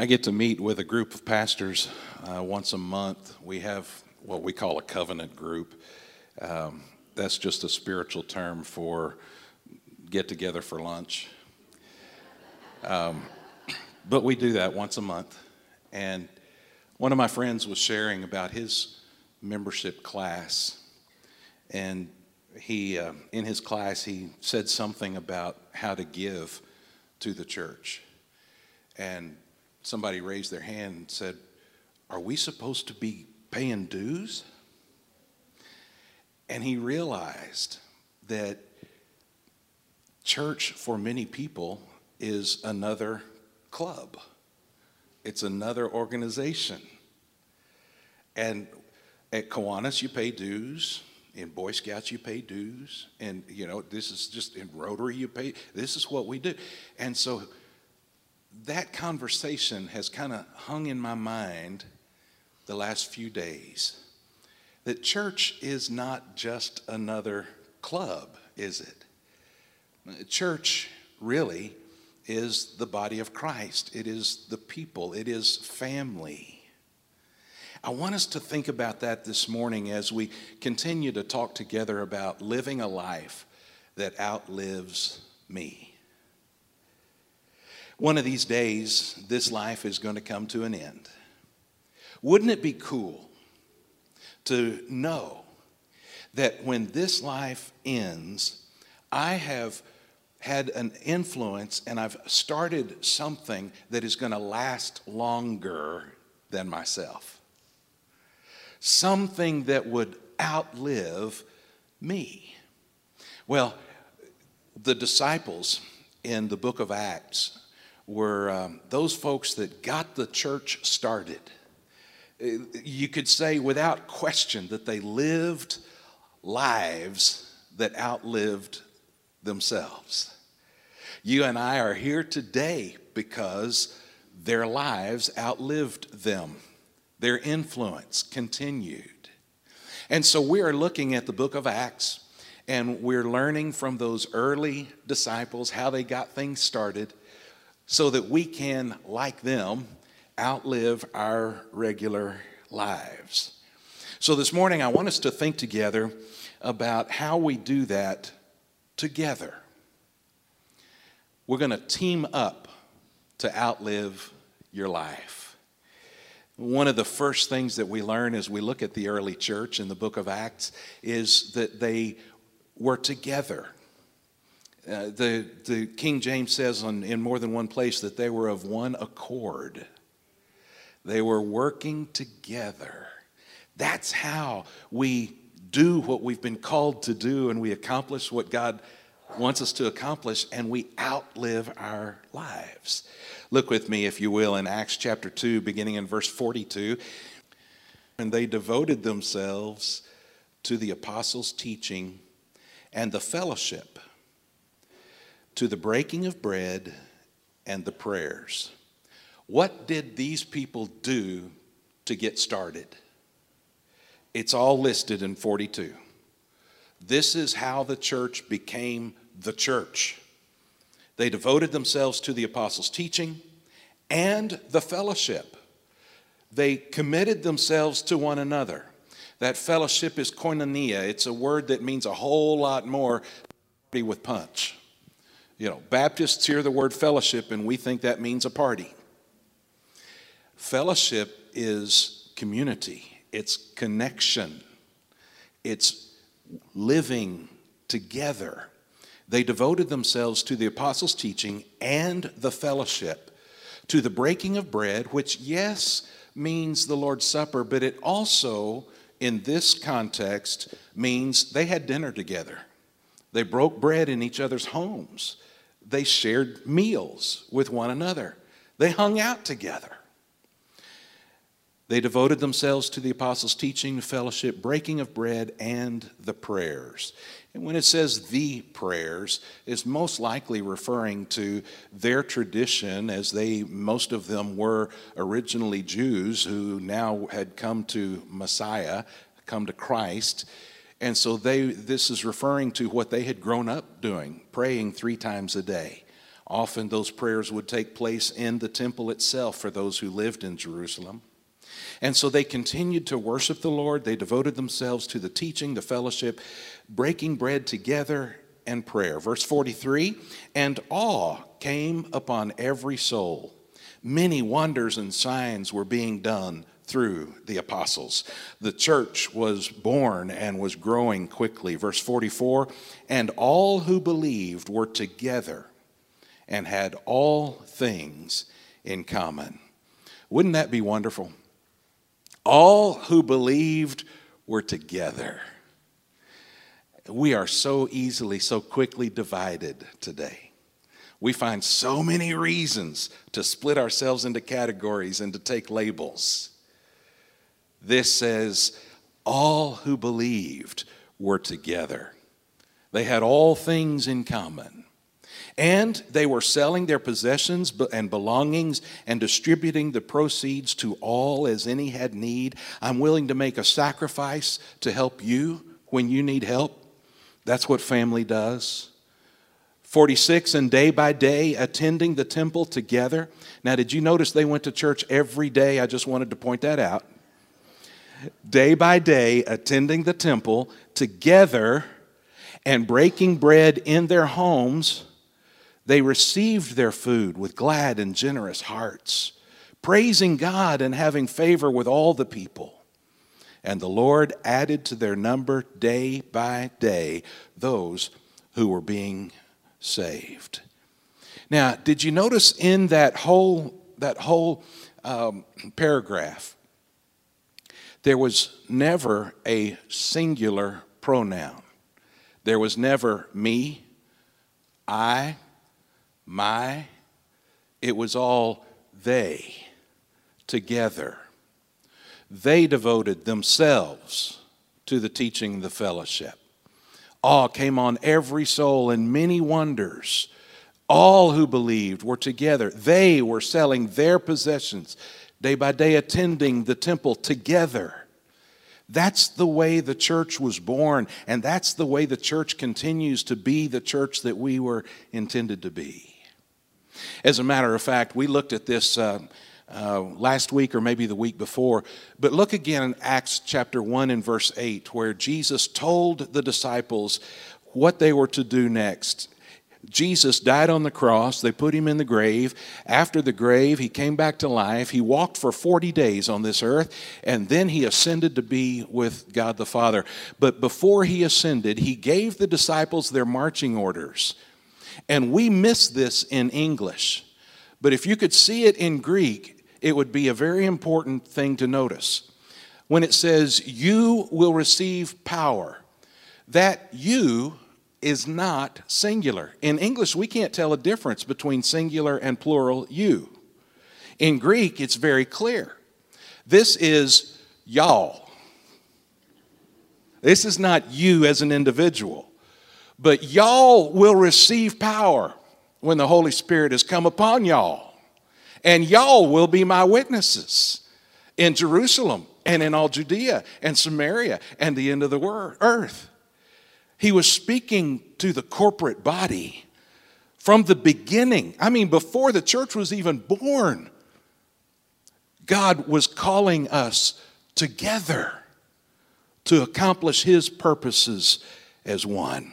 I get to meet with a group of pastors uh, once a month. We have what we call a covenant group. Um, that's just a spiritual term for get together for lunch. Um, but we do that once a month. And one of my friends was sharing about his membership class. And he, uh, in his class, he said something about how to give to the church. And somebody raised their hand and said, Are we supposed to be paying dues? And he realized that church for many people is another club, it's another organization. And at Kiwanis, you pay dues. In Boy Scouts, you pay dues. And, you know, this is just in Rotary, you pay. This is what we do. And so that conversation has kind of hung in my mind the last few days. That church is not just another club, is it? Church really is the body of Christ, it is the people, it is family. I want us to think about that this morning as we continue to talk together about living a life that outlives me. One of these days, this life is going to come to an end. Wouldn't it be cool to know that when this life ends, I have had an influence and I've started something that is going to last longer than myself? Something that would outlive me. Well, the disciples in the book of Acts were um, those folks that got the church started you could say without question that they lived lives that outlived themselves. You and I are here today because their lives outlived them, their influence continued. And so we are looking at the book of Acts and we're learning from those early disciples how they got things started so that we can, like them, outlive our regular lives. So, this morning, I want us to think together about how we do that together. We're going to team up to outlive your life. One of the first things that we learn as we look at the early church in the book of Acts is that they were together. Uh, the, the King James says on, in more than one place that they were of one accord. They were working together. That's how we do what we've been called to do and we accomplish what God wants us to accomplish and we outlive our lives. Look with me, if you will, in Acts chapter 2, beginning in verse 42. And they devoted themselves to the apostles' teaching and the fellowship, to the breaking of bread and the prayers. What did these people do to get started? It's all listed in 42. This is how the church became the church. They devoted themselves to the apostles' teaching and the fellowship. They committed themselves to one another. That fellowship is koinonia. It's a word that means a whole lot more with punch. You know, Baptists hear the word fellowship and we think that means a party. Fellowship is community, it's connection, it's living together. They devoted themselves to the apostles' teaching and the fellowship, to the breaking of bread, which, yes, means the Lord's Supper, but it also, in this context, means they had dinner together. They broke bread in each other's homes. They shared meals with one another. They hung out together. They devoted themselves to the apostles' teaching, fellowship, breaking of bread, and the prayers. And when it says the prayers, it's most likely referring to their tradition, as they, most of them were originally Jews who now had come to Messiah, come to Christ. And so they, this is referring to what they had grown up doing, praying three times a day Often those prayers would take place in the temple itself for those who lived in Jerusalem. And so they continued to worship the Lord. They devoted themselves to the teaching, the fellowship, breaking bread together, and prayer. Verse 43 And awe came upon every soul. Many wonders and signs were being done through the apostles. The church was born and was growing quickly. Verse 44 And all who believed were together and had all things in common. Wouldn't that be wonderful? All who believed were together. We are so easily, so quickly divided today. We find so many reasons to split ourselves into categories and to take labels. This says, all who believed were together. They had all things in common. And they were selling their possessions and belongings and distributing the proceeds to all as any had need. I'm willing to make a sacrifice to help you when you need help. That's what family does. 46 and day by day attending the temple together. Now, did you notice they went to church every day? I just wanted to point that out. Day by day attending the temple together and breaking bread in their homes they received their food with glad and generous hearts, praising God and having favor with all the people. And the Lord added to their number day by day those who were being saved. Now, did you notice in that whole, that whole um, paragraph, there was never a singular pronoun. There was never me, I, my, it was all they together. They devoted themselves to the teaching, the fellowship. Awe came on every soul, and many wonders. All who believed were together. They were selling their possessions, day by day attending the temple together. That's the way the church was born, and that's the way the church continues to be the church that we were intended to be. As a matter of fact, we looked at this uh, uh, last week or maybe the week before, but look again in Acts chapter 1 and verse 8, where Jesus told the disciples what they were to do next. Jesus died on the cross. They put him in the grave. After the grave, he came back to life. He walked for 40 days on this earth, and then he ascended to be with God the Father. But before he ascended, he gave the disciples their marching orders. And we miss this in English. But if you could see it in Greek, it would be a very important thing to notice. When it says, You will receive power, that you is not singular. In English, we can't tell a difference between singular and plural you. In Greek, it's very clear. This is y'all. This is not you as an individual. But y'all will receive power when the Holy Spirit has come upon y'all. And y'all will be my witnesses in Jerusalem and in all Judea and Samaria and the end of the earth. He was speaking to the corporate body from the beginning. I mean, before the church was even born, God was calling us together to accomplish His purposes as one.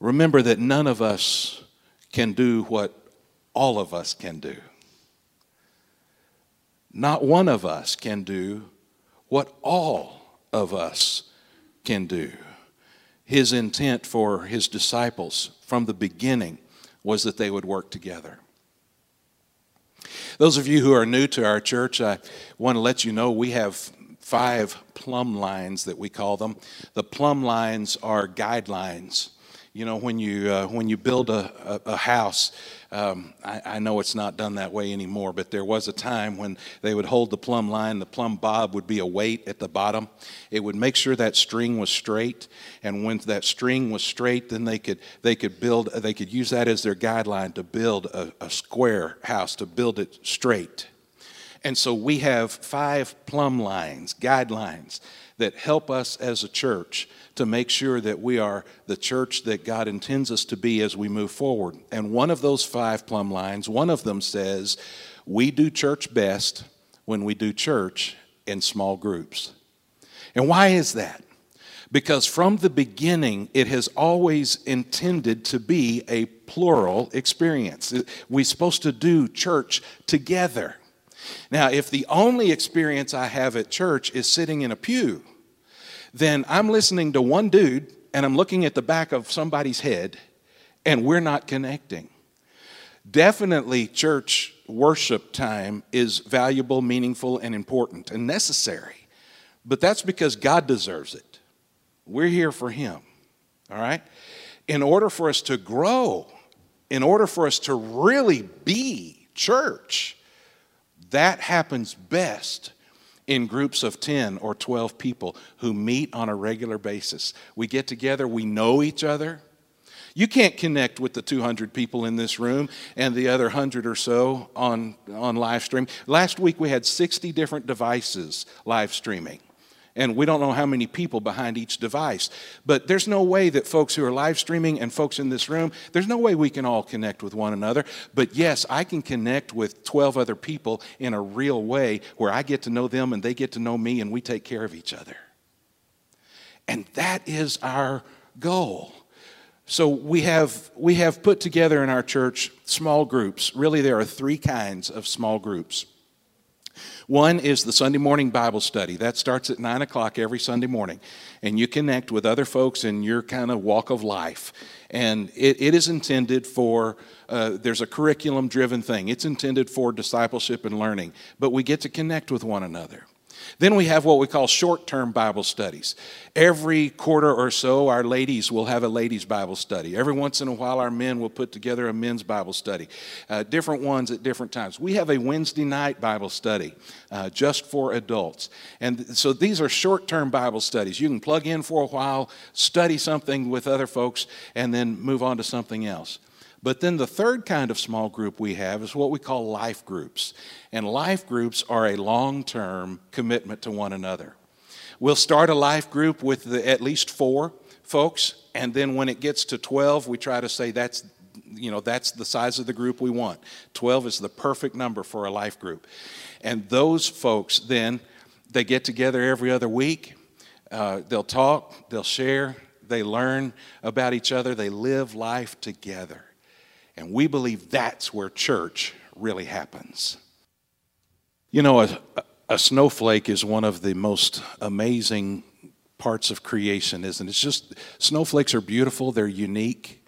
Remember that none of us can do what all of us can do. Not one of us can do what all of us can do. His intent for his disciples from the beginning was that they would work together. Those of you who are new to our church, I want to let you know we have five plumb lines that we call them. The plumb lines are guidelines you know, when you, uh, when you build a, a, a house, um, I, I, know it's not done that way anymore, but there was a time when they would hold the plumb line, the plumb bob would be a weight at the bottom. It would make sure that string was straight, and when that string was straight, then they could, they could build, they could use that as their guideline to build a, a square house, to build it straight. And so we have five plumb lines, guidelines that help us as a church to make sure that we are the church that God intends us to be as we move forward. And one of those five plumb lines, one of them says, We do church best when we do church in small groups. And why is that? Because from the beginning, it has always intended to be a plural experience. We're supposed to do church together. Now, if the only experience I have at church is sitting in a pew, then I'm listening to one dude and I'm looking at the back of somebody's head and we're not connecting. Definitely, church worship time is valuable, meaningful, and important and necessary. But that's because God deserves it. We're here for Him. All right? In order for us to grow, in order for us to really be church, that happens best in groups of 10 or 12 people who meet on a regular basis. We get together, we know each other. You can't connect with the 200 people in this room and the other 100 or so on, on live stream. Last week we had 60 different devices live streaming. And we don't know how many people behind each device. But there's no way that folks who are live streaming and folks in this room, there's no way we can all connect with one another. But yes, I can connect with 12 other people in a real way where I get to know them and they get to know me and we take care of each other. And that is our goal. So we have, we have put together in our church small groups. Really, there are three kinds of small groups. One is the Sunday morning Bible study. That starts at 9 o'clock every Sunday morning. And you connect with other folks in your kind of walk of life. And it, it is intended for, uh, there's a curriculum driven thing. It's intended for discipleship and learning. But we get to connect with one another. Then we have what we call short term Bible studies. Every quarter or so, our ladies will have a ladies' Bible study. Every once in a while, our men will put together a men's Bible study, uh, different ones at different times. We have a Wednesday night Bible study uh, just for adults. And so these are short term Bible studies. You can plug in for a while, study something with other folks, and then move on to something else. But then the third kind of small group we have is what we call life groups. And life groups are a long term commitment to one another. We'll start a life group with the, at least four folks, and then when it gets to 12, we try to say that's you know that's the size of the group we want 12 is the perfect number for a life group and those folks then they get together every other week uh, they'll talk they'll share they learn about each other they live life together and we believe that's where church really happens. You know, a, a snowflake is one of the most amazing parts of creation, isn't it? It's just, snowflakes are beautiful, they're unique.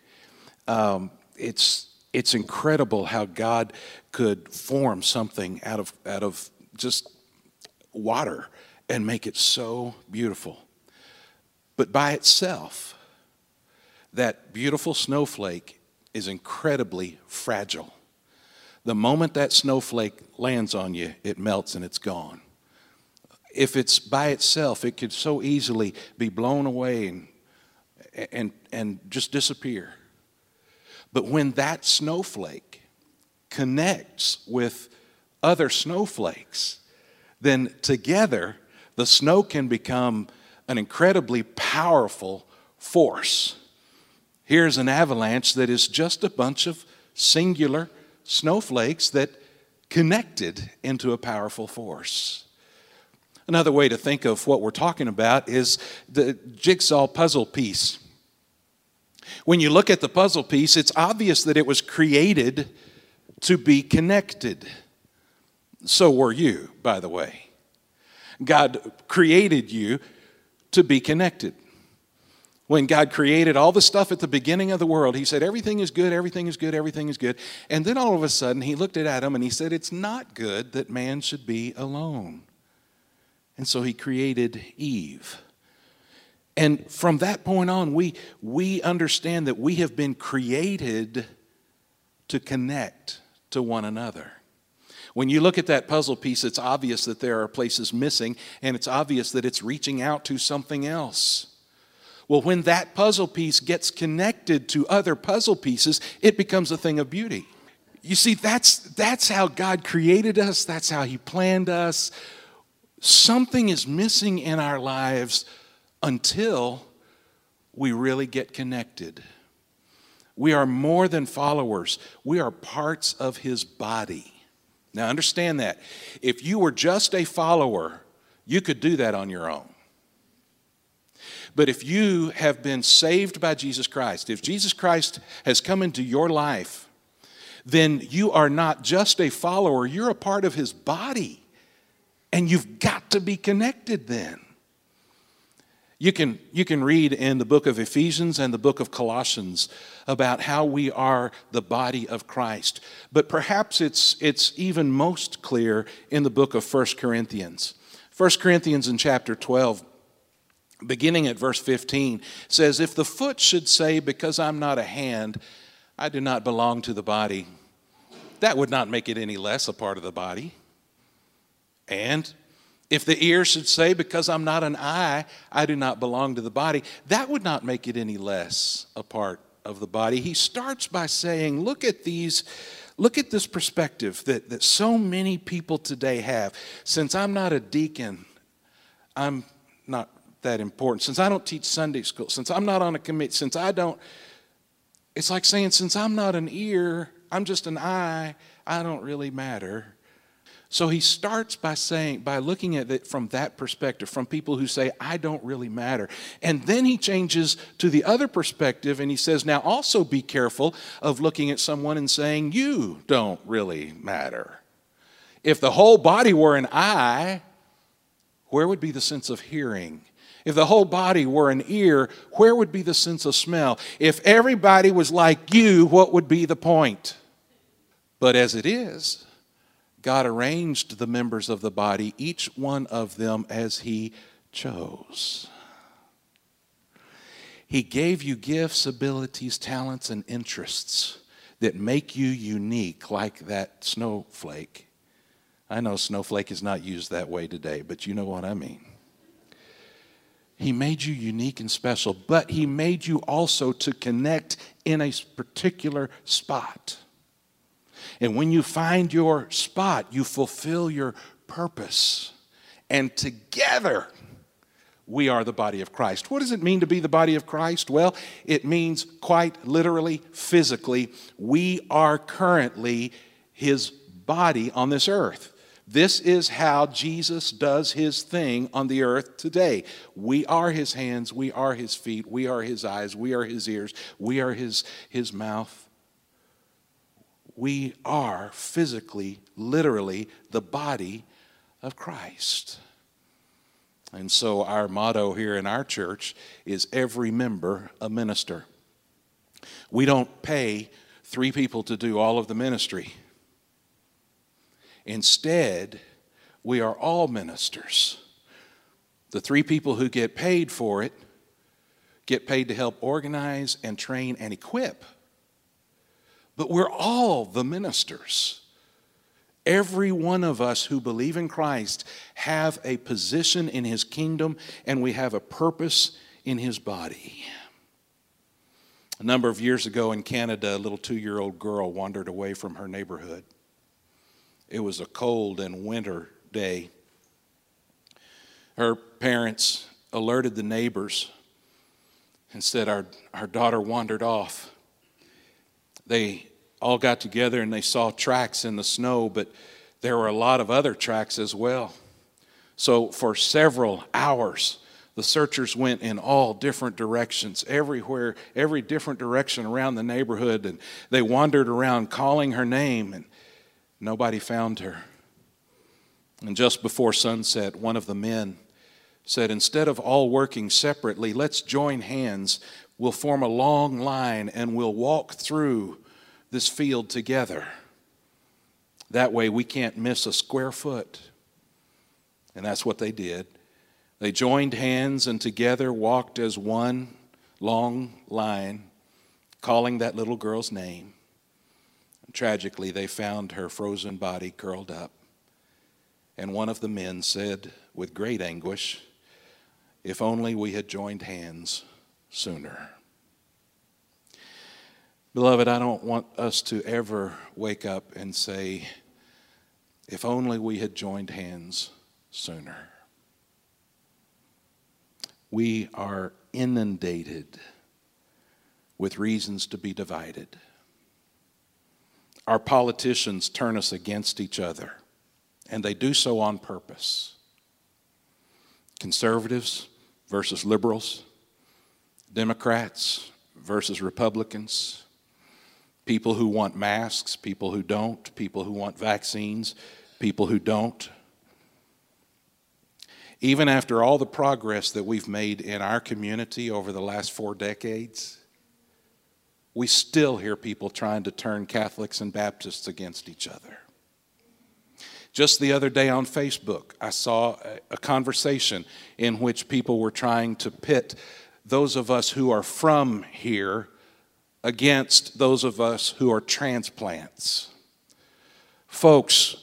Um, it's, it's incredible how God could form something out of, out of just water and make it so beautiful. But by itself, that beautiful snowflake is incredibly fragile. The moment that snowflake lands on you, it melts and it's gone. If it's by itself, it could so easily be blown away and, and, and just disappear. But when that snowflake connects with other snowflakes, then together the snow can become an incredibly powerful force. Here's an avalanche that is just a bunch of singular snowflakes that connected into a powerful force. Another way to think of what we're talking about is the jigsaw puzzle piece. When you look at the puzzle piece, it's obvious that it was created to be connected. So were you, by the way. God created you to be connected. When God created all the stuff at the beginning of the world, He said, Everything is good, everything is good, everything is good. And then all of a sudden, He looked at Adam and He said, It's not good that man should be alone. And so He created Eve. And from that point on, we, we understand that we have been created to connect to one another. When you look at that puzzle piece, it's obvious that there are places missing, and it's obvious that it's reaching out to something else. Well, when that puzzle piece gets connected to other puzzle pieces, it becomes a thing of beauty. You see, that's, that's how God created us, that's how He planned us. something is missing in our lives until we really get connected. We are more than followers, we are parts of his body. Now, understand that. If you were just a follower, you could do that on your own. But if you have been saved by Jesus Christ, if Jesus Christ has come into your life, then you are not just a follower, you're a part of his body. And you've got to be connected then. You can, you can read in the book of Ephesians and the book of Colossians about how we are the body of Christ. But perhaps it's, it's even most clear in the book of 1 Corinthians. 1 Corinthians in chapter 12, beginning at verse 15, says, If the foot should say, Because I'm not a hand, I do not belong to the body, that would not make it any less a part of the body. And if the ear should say, Because I'm not an eye, I do not belong to the body, that would not make it any less a part of the body. He starts by saying, Look at these. Look at this perspective that, that so many people today have. Since I'm not a deacon, I'm not that important. Since I don't teach Sunday school, since I'm not on a committee, since I don't, it's like saying, since I'm not an ear, I'm just an eye, I don't really matter. So he starts by saying, by looking at it from that perspective, from people who say, I don't really matter. And then he changes to the other perspective and he says, Now also be careful of looking at someone and saying, You don't really matter. If the whole body were an eye, where would be the sense of hearing? If the whole body were an ear, where would be the sense of smell? If everybody was like you, what would be the point? But as it is, God arranged the members of the body, each one of them as He chose. He gave you gifts, abilities, talents, and interests that make you unique, like that snowflake. I know snowflake is not used that way today, but you know what I mean. He made you unique and special, but He made you also to connect in a particular spot. And when you find your spot, you fulfill your purpose. And together, we are the body of Christ. What does it mean to be the body of Christ? Well, it means quite literally, physically, we are currently his body on this earth. This is how Jesus does his thing on the earth today. We are his hands, we are his feet, we are his eyes, we are his ears, we are his, his mouth we are physically, literally, the body of Christ. And so, our motto here in our church is every member a minister. We don't pay three people to do all of the ministry. Instead, we are all ministers. The three people who get paid for it get paid to help organize and train and equip but we're all the ministers. Every one of us who believe in Christ have a position in his kingdom and we have a purpose in his body. A number of years ago in Canada, a little two year old girl wandered away from her neighborhood. It was a cold and winter day. Her parents alerted the neighbors and said, Our, our daughter wandered off they all got together and they saw tracks in the snow, but there were a lot of other tracks as well. So for several hours, the searchers went in all different directions, everywhere, every different direction around the neighborhood, and they wandered around calling her name, and nobody found her. And just before sunset, one of the men said, Instead of all working separately, let's join hands We'll form a long line and we'll walk through this field together. That way we can't miss a square foot. And that's what they did. They joined hands and together walked as one long line, calling that little girl's name. Tragically, they found her frozen body curled up. And one of the men said with great anguish, If only we had joined hands sooner. Beloved, I don't want us to ever wake up and say, if only we had joined hands sooner. we are inundated with reasons to be divided. Our politicians turn us against each other, and they do so on purpose. Conservatives versus liberals, Democrats versus Republicans, people who want masks, people who don't, people who want vaccines, people who don't. Even after all the progress that we've made in our community over the last four decades, we still hear people trying to turn Catholics and Baptists against each other. Just the other day on Facebook, I saw a, conversation in which people were trying to pit those of us who are from here against those of us who are transplants. Folks,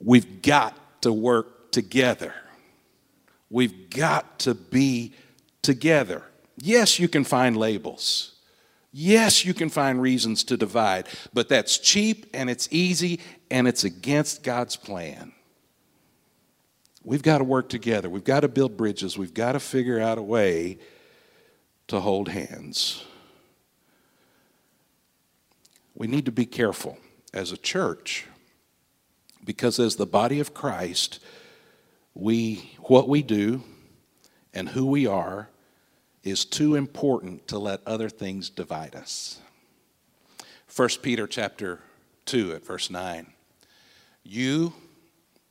we've got to work together. We've got to be together. Yes, you can find labels. Yes, you can find reasons to divide, but that's cheap and it's easy and it's against God's plan. We've got to work together. We've got to build bridges. We've got to figure out a way to hold hands. We need to be careful as a church because as the body of Christ, we what we do and who we are is too important to let other things divide us. 1 Peter chapter 2 at verse 9. You,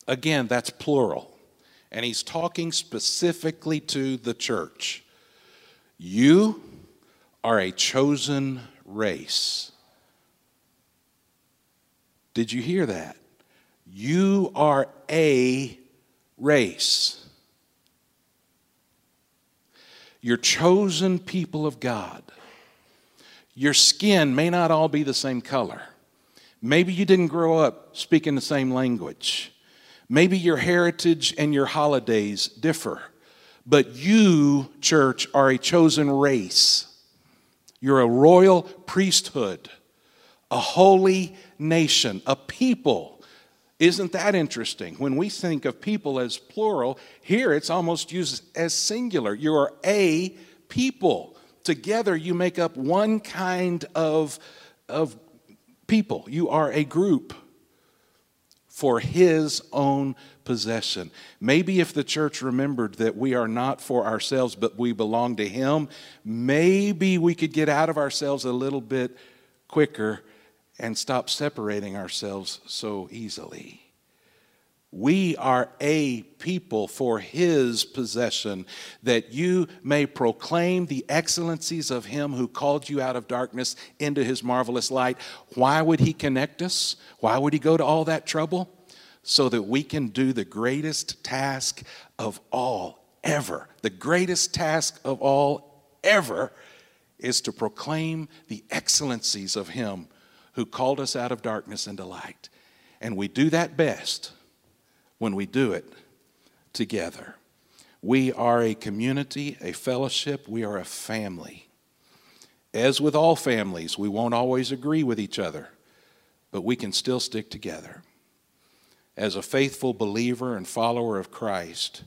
again, that's plural. And he's talking specifically to the church. You are a chosen race. Did you hear that? You are a race. You're chosen people of God. Your skin may not all be the same color. Maybe you didn't grow up speaking the same language. Maybe your heritage and your holidays differ. But you, church, are a chosen race. You're a royal priesthood, a holy nation, a people isn't that interesting? When we think of people as plural, here it's almost used as singular. You are a people. Together you make up one kind of, of people. You are a group for his own possession. Maybe if the church remembered that we are not for ourselves, but we belong to him, maybe we could get out of ourselves a little bit quicker and stop separating ourselves so easily. We are a people for his possession, that you may proclaim the excellencies of him who called you out of darkness into his marvelous light. Why would he connect us? Why would he go to all that trouble? So that we can do the greatest task of all ever. The greatest task of all ever is to proclaim the excellencies of him who called us out of darkness into light. And we do that best when we do it together. We are a community, a fellowship, we are a family. As with all families, we won't always agree with each other, but we can still stick together. As a faithful believer and follower of Christ,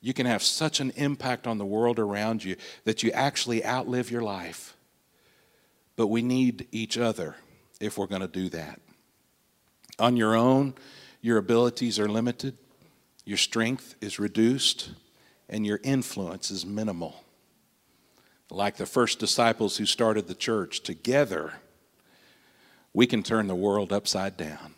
you can have such an impact on the world around you that you actually outlive your life. But we need each other if we're going to do that. On your own, your abilities are limited, your strength is reduced, and your influence is minimal. Like the first disciples who started the church, together we can turn the world upside down.